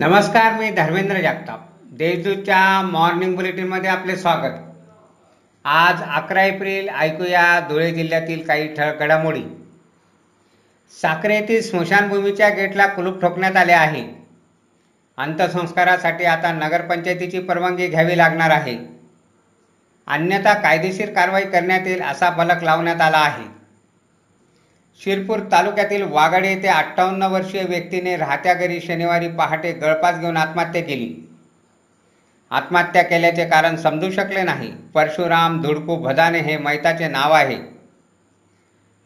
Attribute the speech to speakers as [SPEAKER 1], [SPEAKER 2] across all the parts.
[SPEAKER 1] नमस्कार मी धर्मेंद्र जगताप. देशदूतच्या मॉर्निंग बुलेटिनमध्ये आपले स्वागत. आज अकरा एप्रिल ऐकूया धुळे जिल्ह्यातील काही ठळक घडामोडी. साखरे येथील स्मशानभूमीच्या गेटला कुलूप ठोकण्यात आले आहे. अंत्यसंस्कारासाठी आता नगरपंचायतीची परवानगी घ्यावी लागणार आहे. अन्यथा कायदेशीर कारवाई करण्यात येईल असा फलक लावण्यात आला आहे. शिरपूर तालुक्यातील वाघाडी येथे अठ्ठावन्न वर्षीय व्यक्तीने राहत्या घरी शनिवारी पहाटे गळपास घेऊन आत्महत्या केली. आत्महत्या केल्याचे कारण समजू शकले नाही. परशुराम धुडकू भदाने हे मैताचे नाव आहे.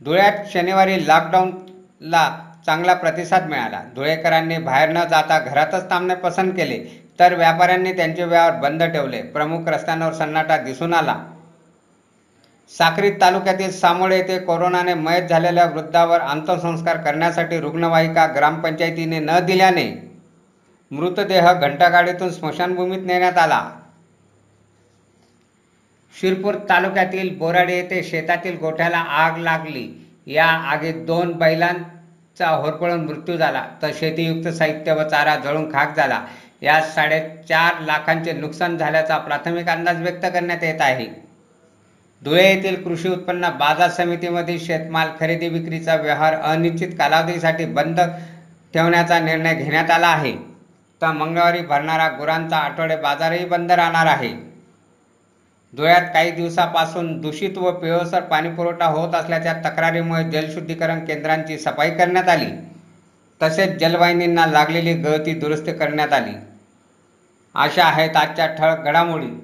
[SPEAKER 1] धुळ्यात शनिवारी लॉकडाऊनला चांगला प्रतिसाद मिळाला. धुळेकरांनी बाहेर न जाता घरातच थांबणे पसंत केले. तर व्यापाऱ्यांनी त्यांचे व्यवहार बंद ठेवले. प्रमुख रस्त्यांवर सन्नाटा दिसून आला. साक्री तालुक्यातील सामोळे येथे कोरोनाने मयत झालेल्या वृद्धावर अंत्यसंस्कार करण्यासाठी रुग्णवाहिका ग्रामपंचायतीने न दिल्याने मृतदेह घंटागाडीतून स्मशानभूमीत नेण्यात आला. शिरपूर तालुक्यातील बोराडे येथे शेतातील गोठ्याला आग लागली. या आगीत दोन बैलांचा होरपळून मृत्यू झाला. तर शेतीयुक्त साहित्य व चारा जळून खाक झाला. यात साडेचार लाखांचे नुकसान झाल्याचा प्राथमिक अंदाज व्यक्त करण्यात येत आहे. धुळे येथील कृषी उत्पन्न बाजार समितीमध्ये शेतमाल खरेदी विक्रीचा व्यवहार अनिश्चित कालावधीसाठी बंद ठेवण्याचा निर्णय घेण्यात आला आहे. तर मंगळवारी भरणारा गुरांचा आठवडे बाजारही बंद राहणार आहे. धुळ्यात काही दिवसापासून दूषित व पिळसर पाणीपुरवठा होत असल्याच्या तक्रारीमुळे जलशुद्धीकरण केंद्रांची सफाई करण्यात आली. तसेच जलवाहिनींना लागलेली गळती दुरुस्त करण्यात आली. अशा आहेत आजच्या ठळक घडामोडी.